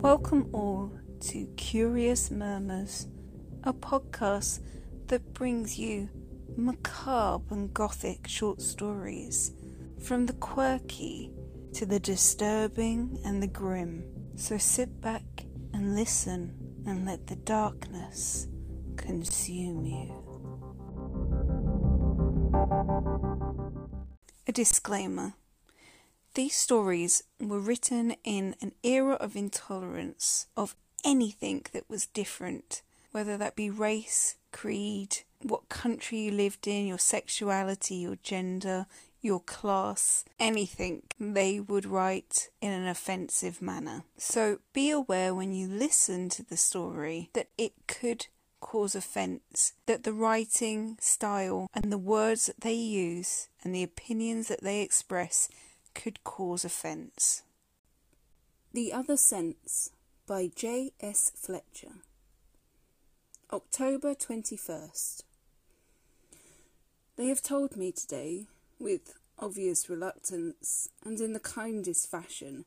Welcome all to Curious Murmurs, a podcast that brings you macabre and gothic short stories, from the quirky to the disturbing and the grim. So sit back and listen and let the darkness consume you. A disclaimer. These stories were written in an era of intolerance of anything that was different, whether that be race, creed, what country you lived in, your sexuality, your gender, your class, anything they would write in an offensive manner. So be aware when you listen to the story that it could cause offence, that the writing style and the words that they use and the opinions that they express could cause offence. The Other Sense by J. S. Fletcher. October 21st. They have told me today, with obvious reluctance and in the kindest fashion,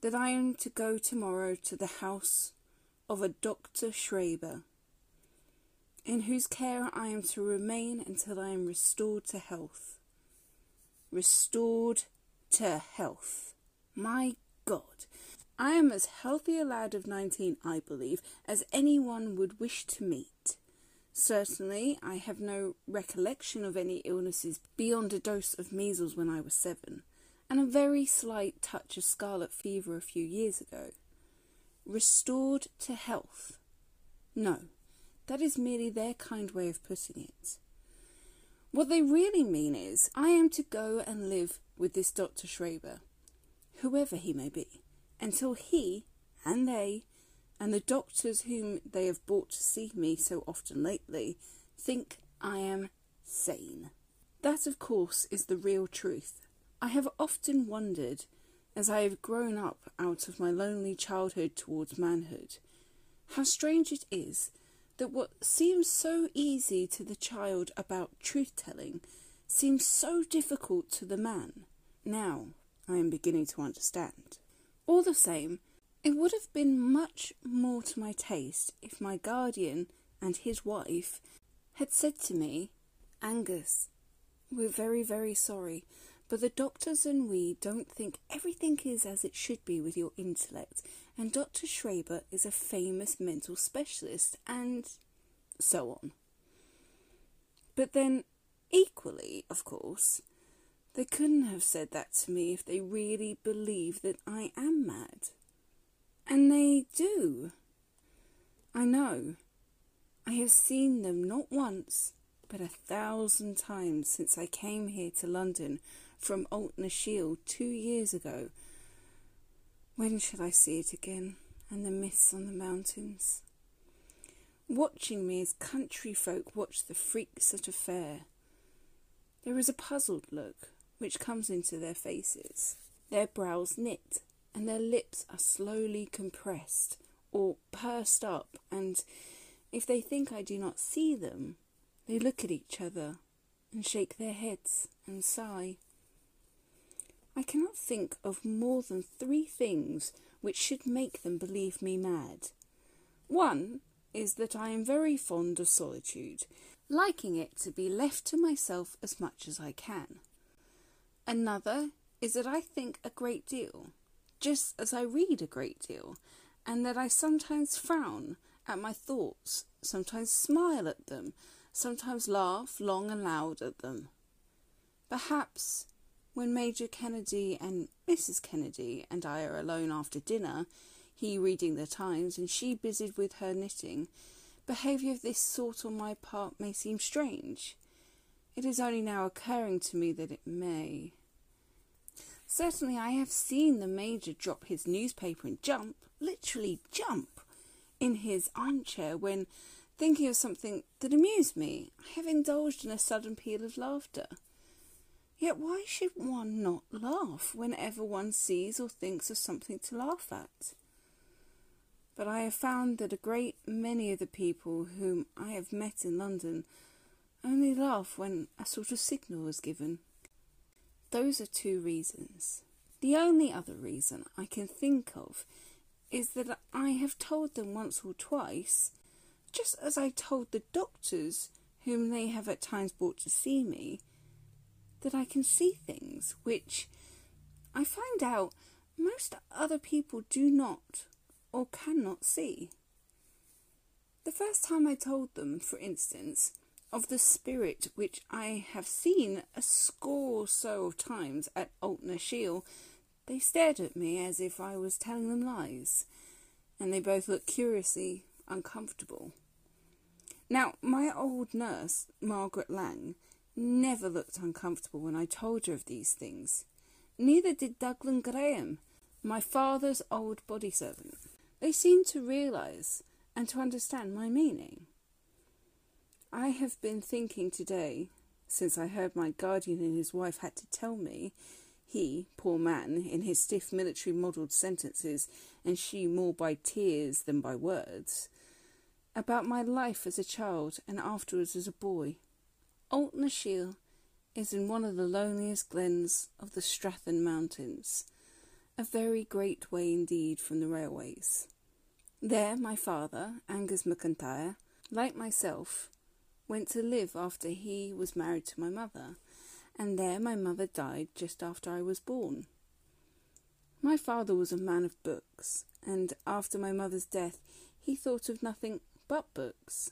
that I am to go tomorrow to the house of a Dr. Schreber, in whose care I am to remain until I am restored to health. Restored to health. My God. I am as healthy a lad of nineteen, I believe, as anyone would wish to meet. Certainly, I have no recollection of any illnesses beyond a dose of measles when I was seven, and a very slight touch of scarlet fever a few years ago. Restored to health? No, that is merely their kind way of putting it. What they really mean is, I am to go and live with this Dr. Schreber, whoever he may be, until he and they and the doctors whom they have brought to see me so often lately think I am sane. That, of course, is the real truth. I have often wondered, as I have grown up out of my lonely childhood towards manhood, how strange it is that what seems so easy to the child about truth telling seems so difficult to the man. Now I am beginning to understand. All the same, it would have been much more to my taste if my guardian and his wife had said to me, Angus, we're very, very sorry, but the doctors and we don't think everything is as it should be with your intellect, and Dr. Schreber is a famous mental specialist, and so on. But then, equally, of course, they couldn't have said that to me if they really believe that I am mad. And they do. I know. I have seen them not once, but a thousand times since I came here to London from Aultnashiel two years ago. When shall I see it again, and the mists on the mountains? Watching me as country folk watch the freaks at a fair. There is a puzzled look which comes into their faces. Their brows knit, and their lips are slowly compressed or pursed up, and if they think I do not see them, they look at each other and shake their heads and sigh. I cannot think of more than three things which should make them believe me mad. One is that I am very fond of solitude, liking it to be left to myself as much as I can. Another is that I think a great deal, just as I read a great deal, and that I sometimes frown at my thoughts, sometimes smile at them, sometimes laugh long and loud at them. Perhaps when Major Kennedy and Mrs. Kennedy and I are alone after dinner, he reading the Times and she busied with her knitting, behaviour of this sort on my part may seem strange. It is only now occurring to me that it may. Certainly, I have seen the Major drop his newspaper and jump, literally jump, in his armchair when, thinking of something that amused me, I have indulged in a sudden peal of laughter. Yet why should one not laugh whenever one sees or thinks of something to laugh at? But I have found that a great many of the people whom I have met in London only laugh when a sort of signal is given. Those are two reasons. The only other reason I can think of is that I have told them once or twice, just as I told the doctors whom they have at times brought to see me, that I can see things which I find out most other people do not or cannot see. The first time I told them, for instance, of the spirit which I have seen a score or so of times at Aultnashiel, they stared at me as if I was telling them lies, and they both looked curiously uncomfortable. Now, my old nurse, Margaret Lang, never looked uncomfortable when I told her of these things. Neither did Douglas Graham, my father's old body servant. They seemed to realise and to understand my meaning. I have been thinking today, since I heard my guardian and his wife had to tell me, he, poor man, in his stiff military modelled sentences, and she more by tears than by words, about my life as a child and afterwards as a boy. Aultnashiel is in one of the loneliest glens of the Strathen Mountains, a very great way indeed from the railways. There my father, Angus McIntyre, like myself, went to live after he was married to my mother, and there my mother died just after I was born. My father was a man of books, and after my mother's death he thought of nothing but books.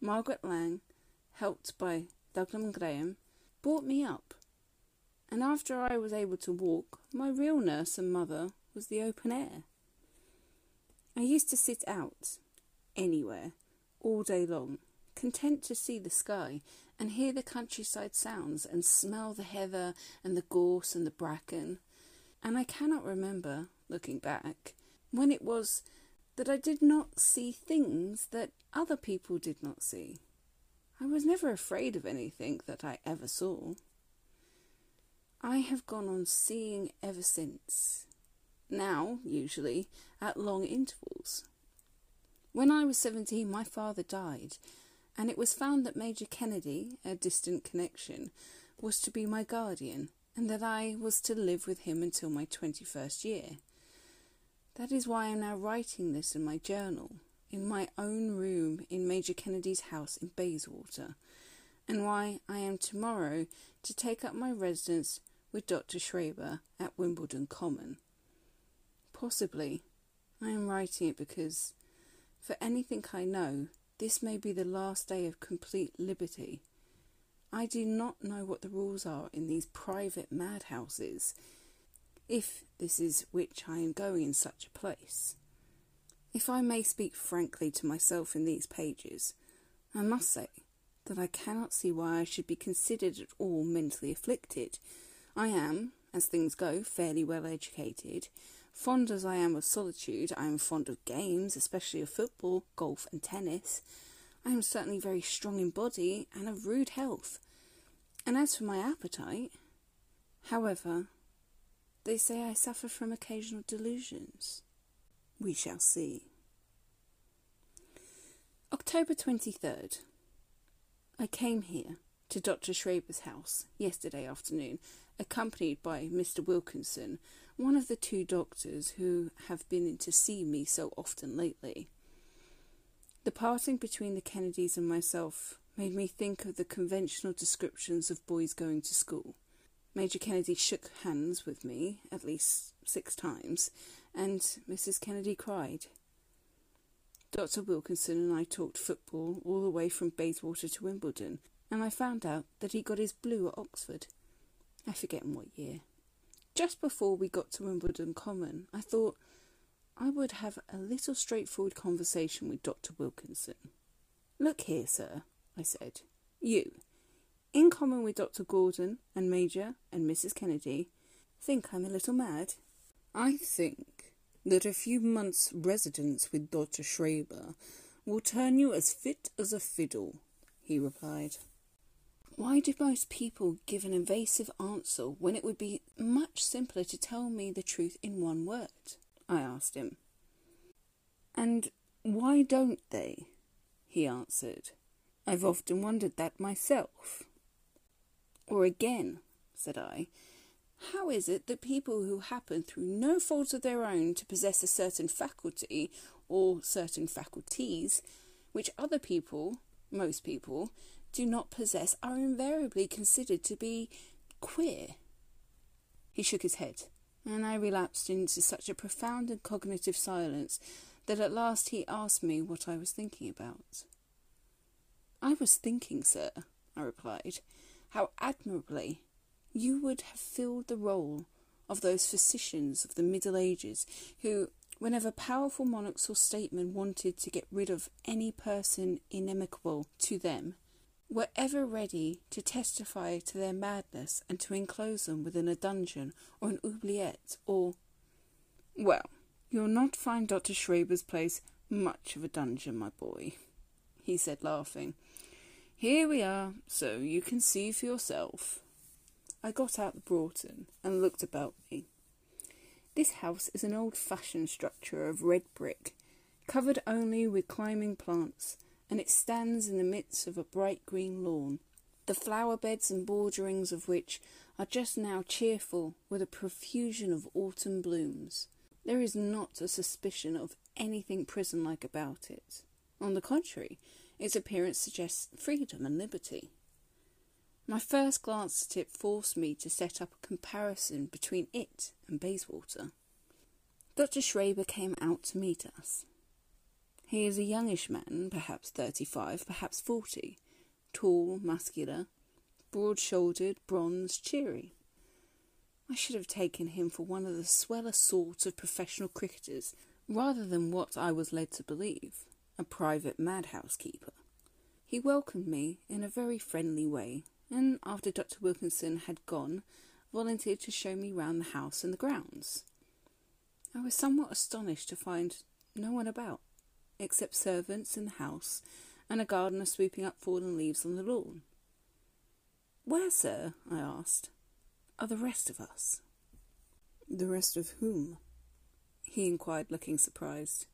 Margaret Lang, helped by Douglas Graham, brought me up, and after I was able to walk, my real nurse and mother was the open air. I used to sit out, anywhere, all day long, content to see the sky and hear the countryside sounds and smell the heather and the gorse and the bracken. And I cannot remember, looking back, when it was that I did not see things that other people did not see. I was never afraid of anything that I ever saw. I have gone on seeing ever since, now, usually, at long intervals. When I was 17, my father died, and it was found that Major Kennedy, a distant connection, was to be my guardian, and that I was to live with him until my 21st year. That is why I am now writing this in my journal, in my own room in Major Kennedy's house in Bayswater, and why I am tomorrow to take up my residence with Dr. Schreber at Wimbledon Common. Possibly, I am writing it because, for anything I know, this may be the last day of complete liberty. I do not know what the rules are in these private madhouses, if this is which I am going in such a place. If I may speak frankly to myself in these pages, I must say that I cannot see why I should be considered at all mentally afflicted. I am, as things go, fairly well educated, Fond as I am of solitude, I am fond of games, especially of football, golf, and tennis. I am certainly very strong in body and of rude health. And as for my appetite, however, they say I suffer from occasional delusions. We shall see. October 23rd. I came here to Dr. Schreber's house yesterday afternoon, accompanied by Mr. Wilkinson, one of the two doctors who have been in to see me so often lately. The parting between the Kennedys and myself made me think of the conventional descriptions of boys going to school. Major Kennedy shook hands with me at least six times, and Mrs. Kennedy cried. Dr. Wilkinson and I talked football all the way from Bayswater to Wimbledon, and I found out that he got his blue at Oxford. I forget in what year. Just before we got to Wimbledon Common, I thought I would have a little straightforward conversation with Dr. Wilkinson. Look here, sir, I said. You, in common with Dr. Gordon and Major and Mrs. Kennedy, think I'm a little mad? I think that a few months' residence with Dr. Schreber will turn you as fit as a fiddle, he replied. Why do most people give an evasive answer when it would be much simpler to tell me the truth in one word? I asked him. And why don't they? he answered. I've often wondered that myself. Or again, said I, How is it that people who happen through no fault of their own to possess a certain faculty or certain faculties, which other people, most people, do not possess, are invariably considered to be queer? He shook his head, and I relapsed into such a profound and cognitive silence that at last he asked me what I was thinking about. I was thinking, sir, I replied, how admirably you would have filled the role of those physicians of the Middle Ages who, whenever powerful monarchs or statesmen wanted to get rid of any person inimical to them, were ever ready to testify to their madness and to enclose them within a dungeon or an oubliette or. Well, you'll not find Dr. Schreber's place much of a dungeon, my boy, he said, laughing. Here we are, so you can see for yourself. I got out the brougham and looked about me. This house is an old fashioned structure of red brick, covered only with climbing plants, and it stands in the midst of a bright green lawn, the flower beds and borderings of which are just now cheerful with a profusion of autumn blooms. There is not a suspicion of anything prison like about it. On the contrary, its appearance suggests freedom and liberty. My first glance at it forced me to set up a comparison between it and Bayswater. Dr. Schreber came out to meet us. He is a youngish man, perhaps thirty five, perhaps forty, tall, muscular, broad shouldered, bronzed, cheery. I should have taken him for one of the sweller sort of professional cricketers, rather than what I was led to believe a private madhouse keeper. He welcomed me in a very friendly way, and after Dr. Wilkinson had gone, volunteered to show me round the house and the grounds. I was somewhat astonished to find no one about, except servants in the house and a gardener sweeping up fallen leaves on the lawn. Where, sir, I asked, are the rest of us? The rest of whom? he inquired, looking surprised.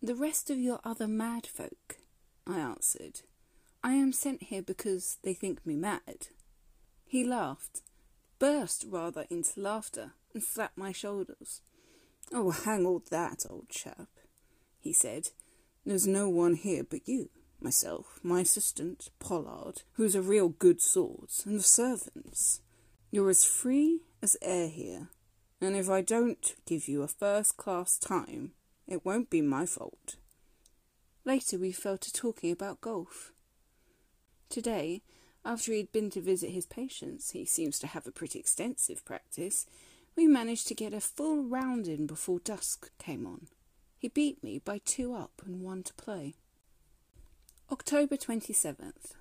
The rest of your other mad folk, I answered. I am sent here because they think me mad. He laughed, burst rather into laughter, and slapped my shoulders. Oh, hang all that, old chap, he said. There's no one here but you, myself, my assistant, Pollard, who's a real good sort, and the servants. You're as free as air here, and if I don't give you a first class time, it won't be my fault. Later we fell to talking about golf. Today, after he had been to visit his patients, he seems to have a pretty extensive practice, we managed to get a full round in before dusk came on. He beat me by two up and one to play. October 27th.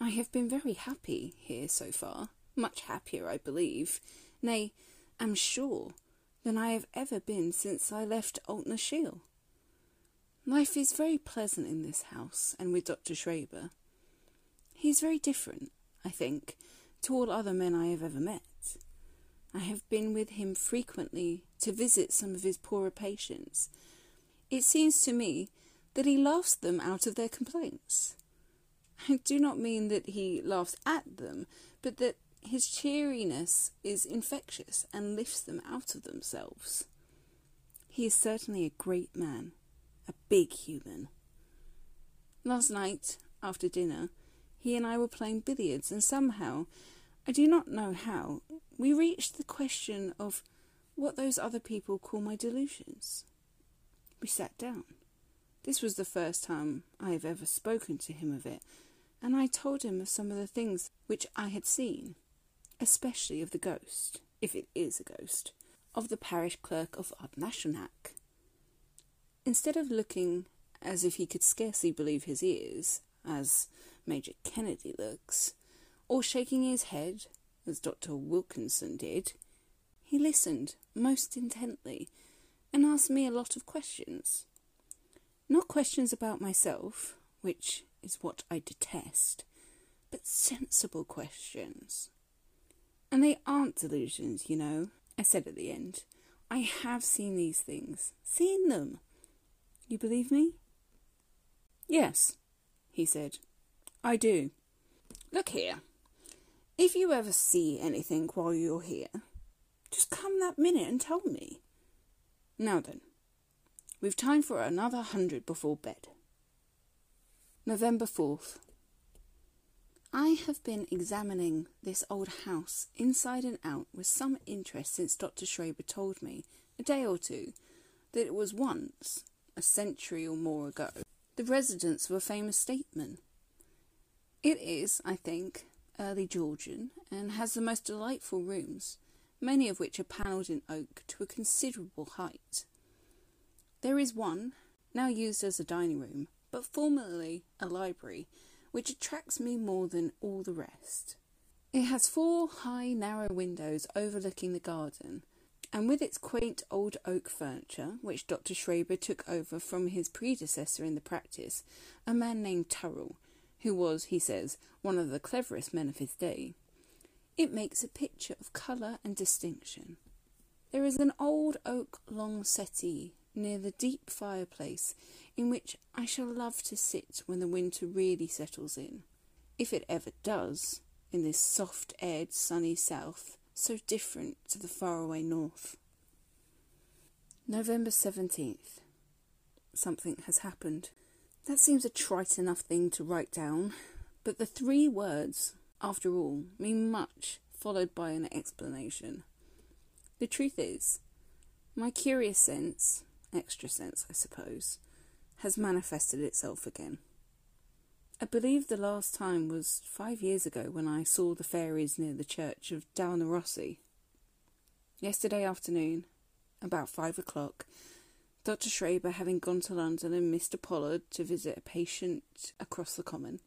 I have been very happy here so far, much happier, I believe, nay, am sure, than I have ever been since I left Aultnashiel. Life is very pleasant in this house and with Dr. Schreber. He is very different, I think, to all other men I have ever met. I have been with him frequently to visit some of his poorer patients. It seems to me that he laughs them out of their complaints. I do not mean that he laughs at them, but that his cheeriness is infectious and lifts them out of themselves. He is certainly a great man, a big human. Last night, after dinner, he and I were playing billiards, and somehow, I do not know how, we reached the question of what those other people call my delusions. We sat down. This was the first time I have ever spoken to him of it, and I told him of some of the things which I had seen, especially of the ghost, if it is a ghost, of the parish clerk of Ardnashenach. Instead of looking as if he could scarcely believe his ears, as Major Kennedy looks, or shaking his head, as Dr. Wilkinson did, he listened most intently and asked me a lot of questions. Not questions about myself, which is what I detest, but sensible questions. And they aren't delusions, you know, I said at the end. I have seen these things. Seen them. You believe me? Yes, he said. I do. Look here. If you ever see anything while you're here, just come that minute and tell me. Now then, we've time for another hundred before bed. November 4th. I have been examining this old house inside and out with some interest since Dr. Schreber told me, a day or two, that it was once, a century or more ago, the residence of a famous statesman. It is, I think, early Georgian and has the most delightful rooms, many of which are panelled in oak to a considerable height. There is one, now used as a dining room, but formerly a library, which attracts me more than all the rest. It has four high, narrow windows overlooking the garden, and with its quaint old oak furniture, which Dr. Schreber took over from his predecessor in the practice, a man named Turrell, who was, he says, one of the cleverest men of his day, it makes a picture of colour and distinction. There is an old oak long settee near the deep fireplace in which I shall love to sit when the winter really settles in, if it ever does, in this soft aired sunny south so different to the faraway north. November 17th. Something has happened. That seems a trite enough thing to write down, but the three words, after all, mean much, followed by an explanation. The truth is, my curious sense, extra sense, I suppose, has manifested itself again. I believe the last time was five years ago when I saw the fairies near the church of Dalnarossi. Yesterday afternoon, about five o'clock, Dr. Schreber having gone to London and Mr. Pollard to visit a patient across the common,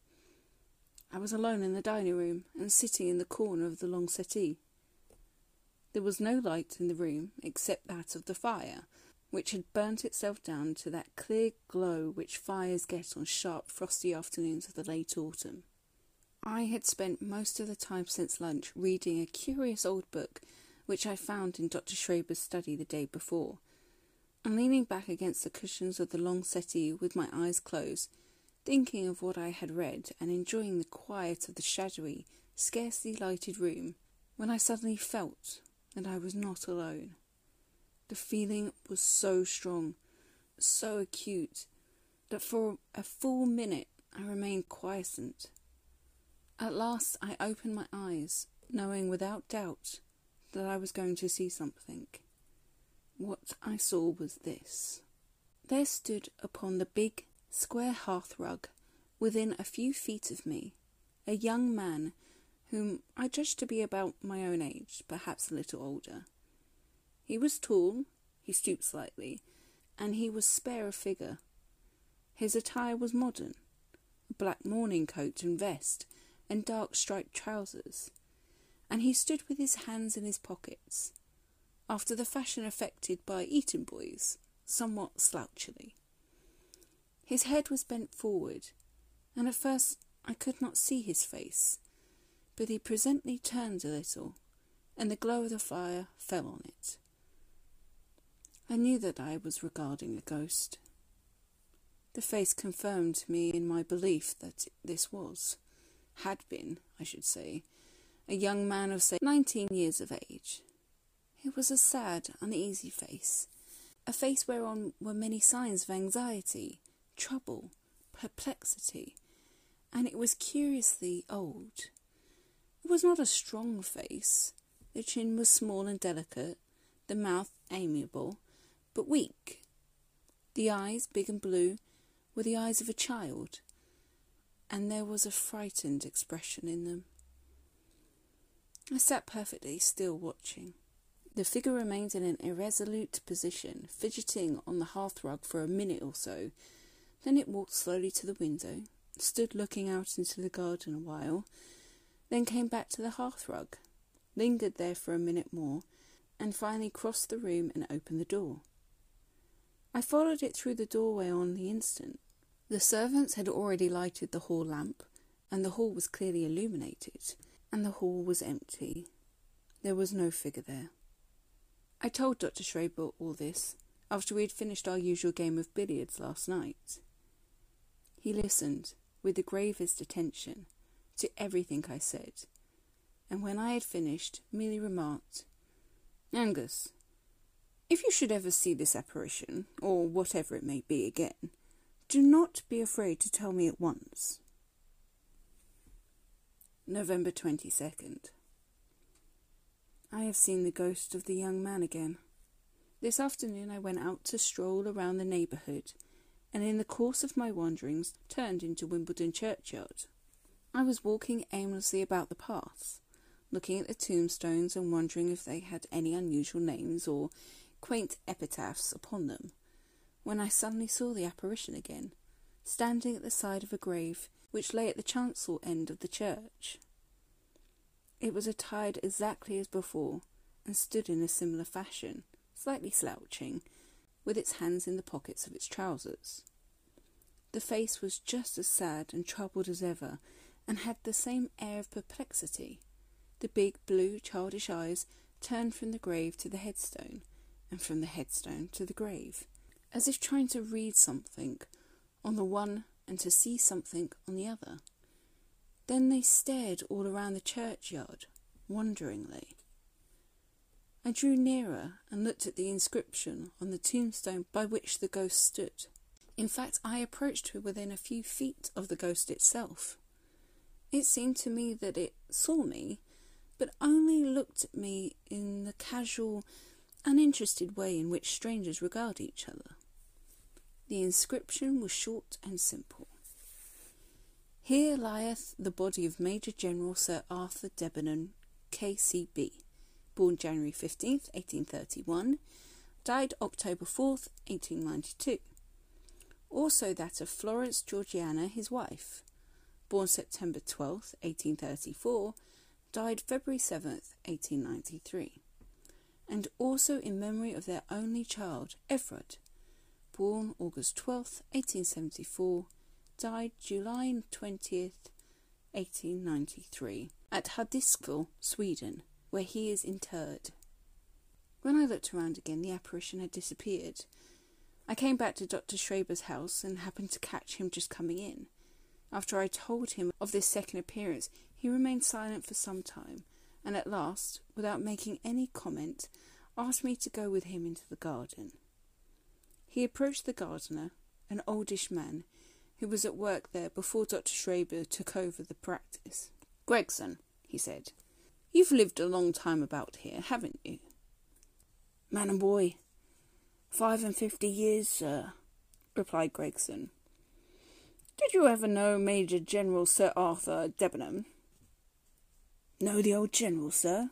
I was alone in the dining room and sitting in the corner of the long settee. There was no light in the room except that of the fire, which had burnt itself down to that clear glow which fires get on sharp frosty afternoons of the late autumn. I had spent most of the time since lunch reading a curious old book which I found in Dr. Schreber's study the day before, and leaning back against the cushions of the long settee with my eyes closed, thinking of what I had read and enjoying the quiet of the shadowy, scarcely lighted room, when I suddenly felt that I was not alone. The feeling was so strong, so acute, that for a full minute I remained quiescent. At last I opened my eyes, knowing without doubt that I was going to see something. What I saw was this. There stood upon the big, square hearth rug, within a few feet of me, a young man whom I judged to be about my own age, perhaps a little older. He was tall, he stooped slightly, and he was spare of figure. His attire was modern a black morning coat and vest, and dark striped trousers, and he stood with his hands in his pockets, after the fashion affected by Eton boys, somewhat slouchily. His head was bent forward, and at first I could not see his face, but he presently turned a little, and the glow of the fire fell on it. I knew that I was regarding a ghost. The face confirmed me in my belief that this was, had been, I should say, a young man of, say, nineteen years of age. It was a sad, uneasy face, a face whereon were many signs of anxiety, trouble, perplexity, and it was curiously old. It was not a strong face. The chin was small and delicate, the mouth amiable, but weak. The eyes, big and blue, were the eyes of a child, and there was a frightened expression in them. I sat perfectly still watching. The figure remained in an irresolute position, fidgeting on the hearthrug for a minute or so. Then it walked slowly to the window, stood looking out into the garden a while, then came back to the hearthrug, lingered there for a minute more, and finally crossed the room and opened the door. I followed it through the doorway on the instant. The servants had already lighted the hall lamp, and the hall was clearly illuminated, and the hall was empty. There was no figure there. I told Dr. Schreber all this after we had finished our usual game of billiards last night. He listened with the gravest attention to everything I said, and when I had finished, merely remarked, Angus, if you should ever see this apparition, or whatever it may be again, do not be afraid to tell me at once. November 22nd. I have seen the ghost of the young man again. This afternoon I went out to stroll around the neighbourhood, and in the course of my wanderings turned into Wimbledon churchyard. I was walking aimlessly about the paths, looking at the tombstones and wondering if they had any unusual names or quaint epitaphs upon them, when I suddenly saw the apparition again, standing at the side of a grave which lay at the chancel end of the church. It was attired exactly as before, and stood in a similar fashion, slightly slouching, with its hands in the pockets of its trousers. The face was just as sad and troubled as ever, and had the same air of perplexity. The big blue childish eyes turned from the grave to the headstone, and from the headstone to the grave, as if trying to read something on the one and to see something on the other. Then they stared all around the churchyard, wonderingly. I drew nearer and looked at the inscription on the tombstone by which the ghost stood. In fact, I approached to within a few feet of the ghost itself. It seemed to me that it saw me, but only looked at me in the casual, uninterested way in which strangers regard each other. The inscription was short and simple. Here lieth the body of Major General Sir Arthur Debenham, K.C.B., born January 15th, 1831, died October 4th, 1892. Also that of Florence Georgiana, his wife, born September 12th, 1834, died February 7th, 1893. And also in memory of their only child, Everard, born August 12th, 1874, died July 20th, 1893, at Hudiksvall, Sweden, where he is interred. When I looked around again, the apparition had disappeared. I came back to Dr. Schreber's house and happened to catch him just coming in. After I told him of this second appearance, he remained silent for some time, and at last, without making any comment, asked me to go with him into the garden. He approached the gardener, an oldish man, who was at work there before Dr. Schreber took over the practice. Gregson, he said, you've lived a long time about here, haven't you? Man and boy, five and fifty years, sir, replied Gregson. Did you ever know Major General Sir Arthur Debenham? Know the old general, sir?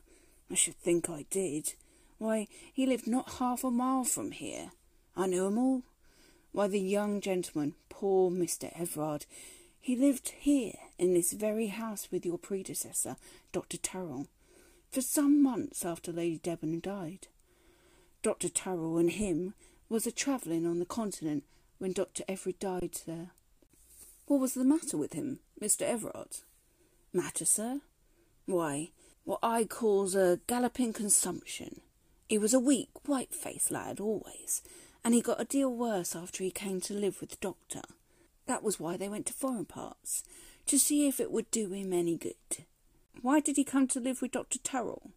I should think I did. Why, he lived not half a mile from here. I knew 'em all. Why, the young gentleman, poor Mr. Everard, he lived here in this very house with your predecessor, Dr. Tyrrell, for some months after Lady Debenham died. Dr. Tyrrell and him was a travelling on the continent when Dr. Everard died there. What was the matter with him, Mr. Everard? Matter, sir? Why, what I calls a galloping consumption. He was a weak, white-faced lad always, and he got a deal worse after he came to live with the doctor. That was why they went to foreign parts, to see if it would do him any good. Why did he come to live with Dr. Tyrrell?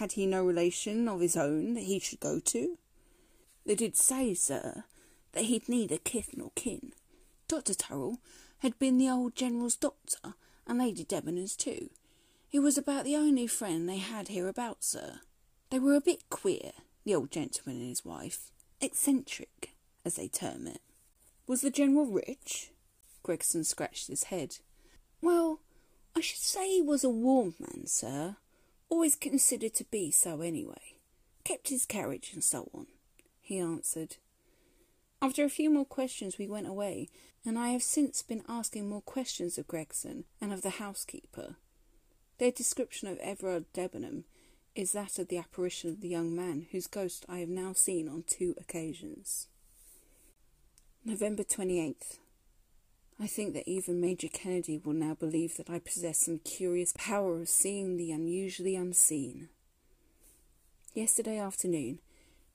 Had he no relation of his own that he should go to? They did say, sir, that he'd neither kith nor kin. Dr. Tyrrell had been the old General's doctor, and Lady Debenham's too. He was about the only friend they had hereabouts, sir. They were a bit queer, the old gentleman and his wife eccentric, as they term it. Was the General rich? Gregson scratched his head. Well, I should say he was a warm man, sir. Always considered to be so anyway. Kept his carriage and so on, he answered. After a few more questions, we went away, and I have since been asking more questions of Gregson and of the housekeeper. Their description of Everard Debenham is that of the apparition of the young man whose ghost I have now seen on two occasions. November 28th. I think that even Major Kennedy will now believe that I possess some curious power of seeing the unusually unseen. Yesterday afternoon,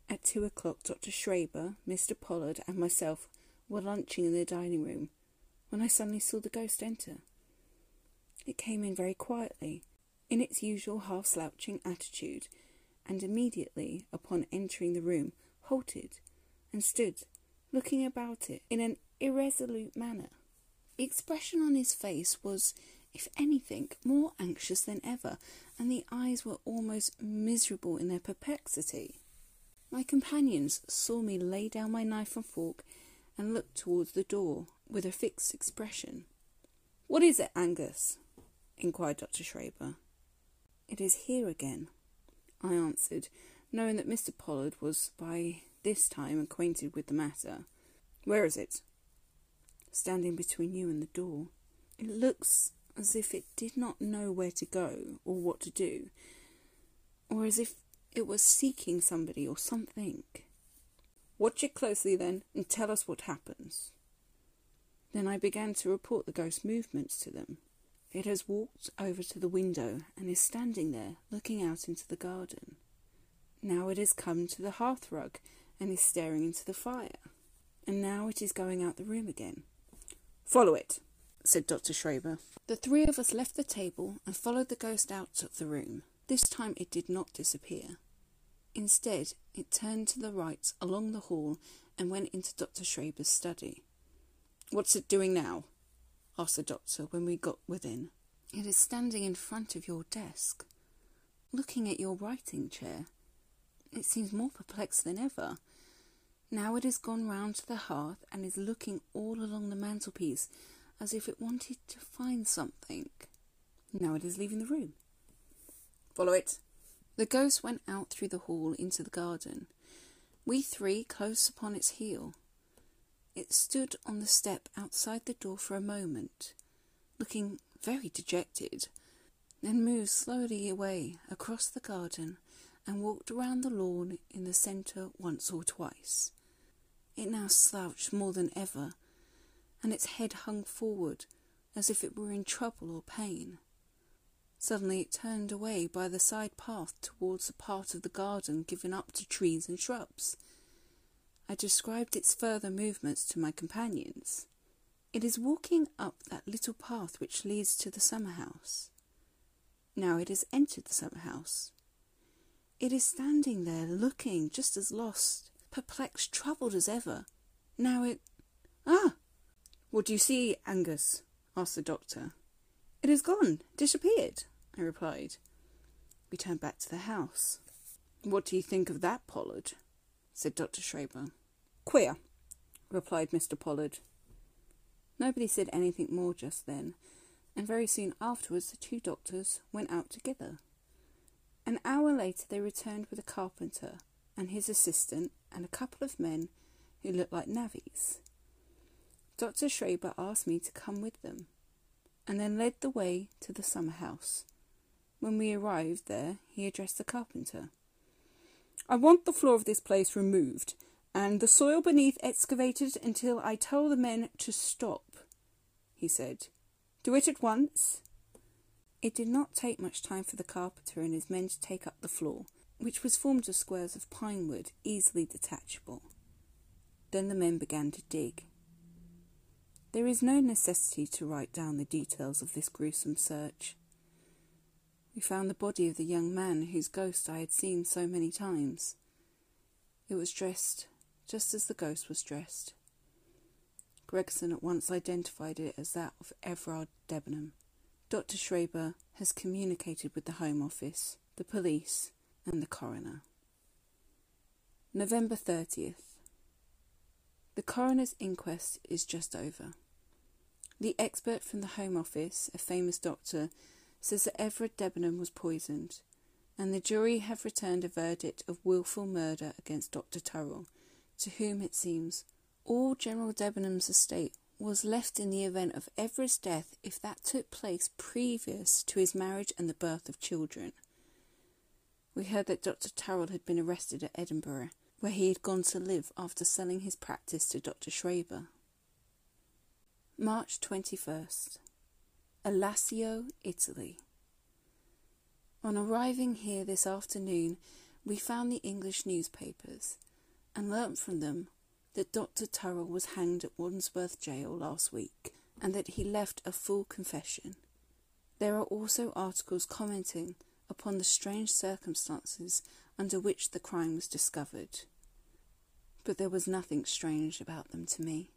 at two o'clock, Dr. Schreber, Mr. Pollard, and myself were lunching in the dining room when I suddenly saw the ghost enter. It came in very quietly, in its usual half slouching attitude, and immediately upon entering the room halted and stood looking about it in an irresolute manner. The expression on his face was, if anything, more anxious than ever, and the eyes were almost miserable in their perplexity. My companions saw me lay down my knife and fork and look towards the door with a fixed expression. What is it, Angus? inquired Dr. Schreber. It is here again, I answered, knowing that Mr. Pollard was by this time acquainted with the matter. Where is it? Standing between you and the door. It looks as if it did not know where to go or what to do, or as if it was seeking somebody or something. Watch it closely then, and tell us what happens. Then I began to report the ghost's movements to them. It has walked over to the window and is standing there, looking out into the garden. Now it has come to the hearth rug and is staring into the fire. And now it is going out the room again. Follow it, said Dr. Schreber. The three of us left the table and followed the ghost out of the room. This time it did not disappear. Instead, it turned to the right along the hall and went into Dr. Schreber's study. What's it doing now? Asked the doctor when we got within. It is standing in front of your desk, looking at your writing chair. It seems more perplexed than ever. Now it has gone round to the hearth and is looking all along the mantelpiece as if it wanted to find something. Now it is leaving the room. Follow it. The ghost went out through the hall into the garden. We three close upon its heel. It stood on the step outside the door for a moment, looking very dejected, then moved slowly away across the garden and walked around the lawn in the centre once or twice. It now slouched more than ever, and its head hung forward as if it were in trouble or pain. Suddenly it turned away by the side path towards a part of the garden given up to trees and shrubs. I described its further movements to my companions. It is walking up that little path which leads to the summer house. Now it has entered the summer house. It is standing there looking just as lost, perplexed, troubled as ever. Now it. Ah! What do you see, Angus? asked the doctor. It is gone, disappeared, I replied. We turned back to the house. What do you think of that, Pollard? said Dr. Schreber. Queer, replied Mr. Pollard. Nobody said anything more just then, and very soon afterwards the two doctors went out together. An hour later they returned with a carpenter and his assistant and a couple of men who looked like navvies. Dr. Schreber asked me to come with them, and then led the way to the summer house. When we arrived there, he addressed the carpenter. I want the floor of this place removed, and the soil beneath excavated until I tell the men to stop, he said. Do it at once. It did not take much time for the carpenter and his men to take up the floor, which was formed of squares of pine wood easily detachable. Then the men began to dig. There is no necessity to write down the details of this gruesome search. We found the body of the young man whose ghost I had seen so many times. It was dressed just as the ghost was dressed. Gregson at once identified it as that of Everard Debenham. Dr. Schreber has communicated with the Home Office, the police, and the coroner. November 30th. The coroner's inquest is just over. The expert from the Home Office, a famous doctor, says that Everard Debenham was poisoned, and the jury have returned a verdict of wilful murder against Dr. Turrell, to whom, it seems, all General Debenham's estate was left in the event of Everard's death if that took place previous to his marriage and the birth of children. We heard that Dr. Tarrell had been arrested at Edinburgh, where he had gone to live after selling his practice to Dr. Schreber. March 21st. Alassio, Italy. On arriving here this afternoon, we found the English newspapers and learnt from them that Dr. Turrell was hanged at Wandsworth Jail last week, and that he left a full confession. There are also articles commenting upon the strange circumstances under which the crime was discovered. But there was nothing strange about them to me.